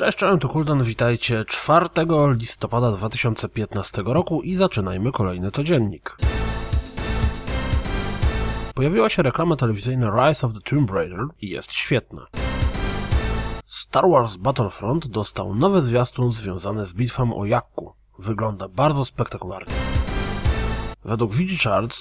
Cześć, cześć, Kuldan, witajcie 4 listopada 2015 roku i zaczynajmy kolejny codziennik. Pojawiła się reklama telewizyjna Rise of the Tomb Raider i jest świetna. Star Wars Battlefront dostał nowy zwiastun związany z bitwą o Jakku. Wygląda bardzo spektakularnie. Według VG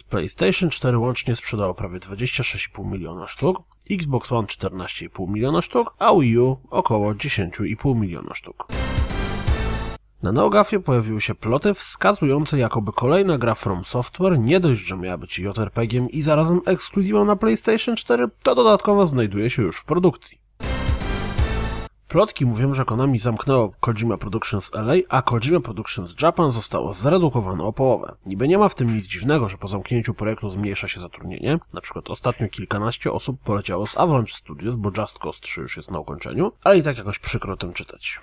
PlayStation 4 łącznie sprzedało prawie 26,5 miliona sztuk, Xbox One 14,5 miliona sztuk, a Wii U około 10,5 miliona sztuk. Na NeoGafie pojawiły się ploty wskazujące jakoby kolejna gra From Software nie dość, że miała być JRPG-iem i zarazem ekskluzywą na PlayStation 4, to dodatkowo znajduje się już w produkcji. Plotki mówią, że Konami zamknęło Kojima Productions LA, a Kojima Productions Japan zostało zredukowane o połowę. Niby nie ma w tym nic dziwnego, że po zamknięciu projektu zmniejsza się zatrudnienie. Na przykład ostatnio kilkanaście osób poleciało z Avalanche Studios, bo Just Cause 3 już jest na ukończeniu, ale i tak jakoś przykro tym czytać.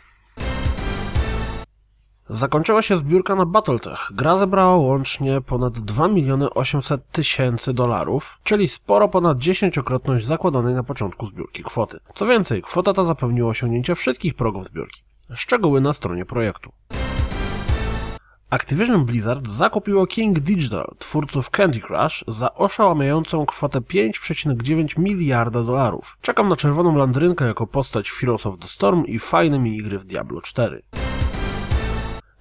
Zakończyła się zbiórka na Battletech. Gra zebrała łącznie ponad 2 miliony 800 tysięcy dolarów, czyli sporo ponad dziesięciokrotność zakładanej na początku zbiórki kwoty. Co więcej, kwota ta zapewniła osiągnięcie wszystkich progów zbiórki. Szczegóły na stronie projektu. Activision Blizzard zakupiło King Digital, twórców Candy Crush, za oszałamiającą kwotę 5,9 miliarda dolarów. Czekam na czerwoną landrynkę jako postać w Heroes of the Storm i fajne minigry w Diablo 4.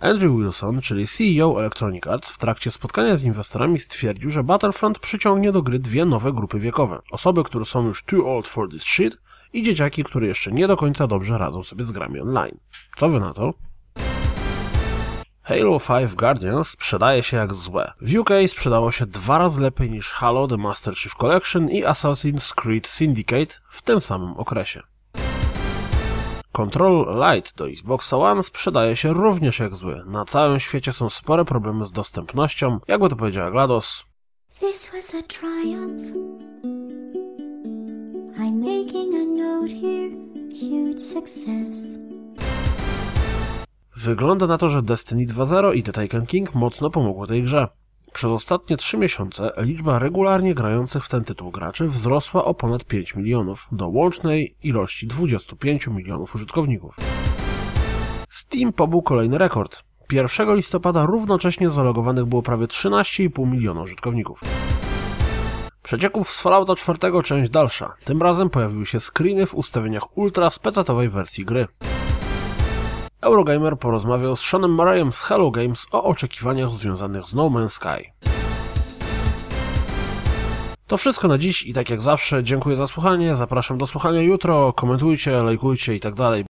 Andrew Wilson, czyli CEO Electronic Arts, w trakcie spotkania z inwestorami stwierdził, że Battlefront przyciągnie do gry dwie nowe grupy wiekowe. Osoby, które są już too old for this shit i dzieciaki, które jeszcze nie do końca dobrze radzą sobie z grami online. Co wy na to? Halo 5 Guardians sprzedaje się jak złe. W UK sprzedało się dwa razy lepiej niż Halo The Master Chief Collection i Assassin's Creed Syndicate w tym samym okresie. Control Lite do Xboxa One sprzedaje się również jak zły. Na całym świecie są spore problemy z dostępnością, jakby to powiedziała GLaDOS. This was a triumph. I'm making a note here, huge success. Wygląda na to, że Destiny 2.0 i The Taken King mocno pomogły tej grze. Przez ostatnie 3 miesiące liczba regularnie grających w ten tytuł graczy wzrosła o ponad 5 milionów, do łącznej ilości 25 milionów użytkowników. Steam pobył kolejny rekord. 1 listopada równocześnie zalogowanych było prawie 13,5 miliona użytkowników. Przecieków z Fallouta 4 część dalsza. Tym razem pojawiły się screeny w ustawieniach ultra specatowej wersji gry. Eurogamer porozmawiał z Seanem Murrayem z Hello Games o oczekiwaniach związanych z No Man's Sky. To wszystko na dziś i tak jak zawsze dziękuję za słuchanie, zapraszam do słuchania jutro, komentujcie, lajkujcie i tak.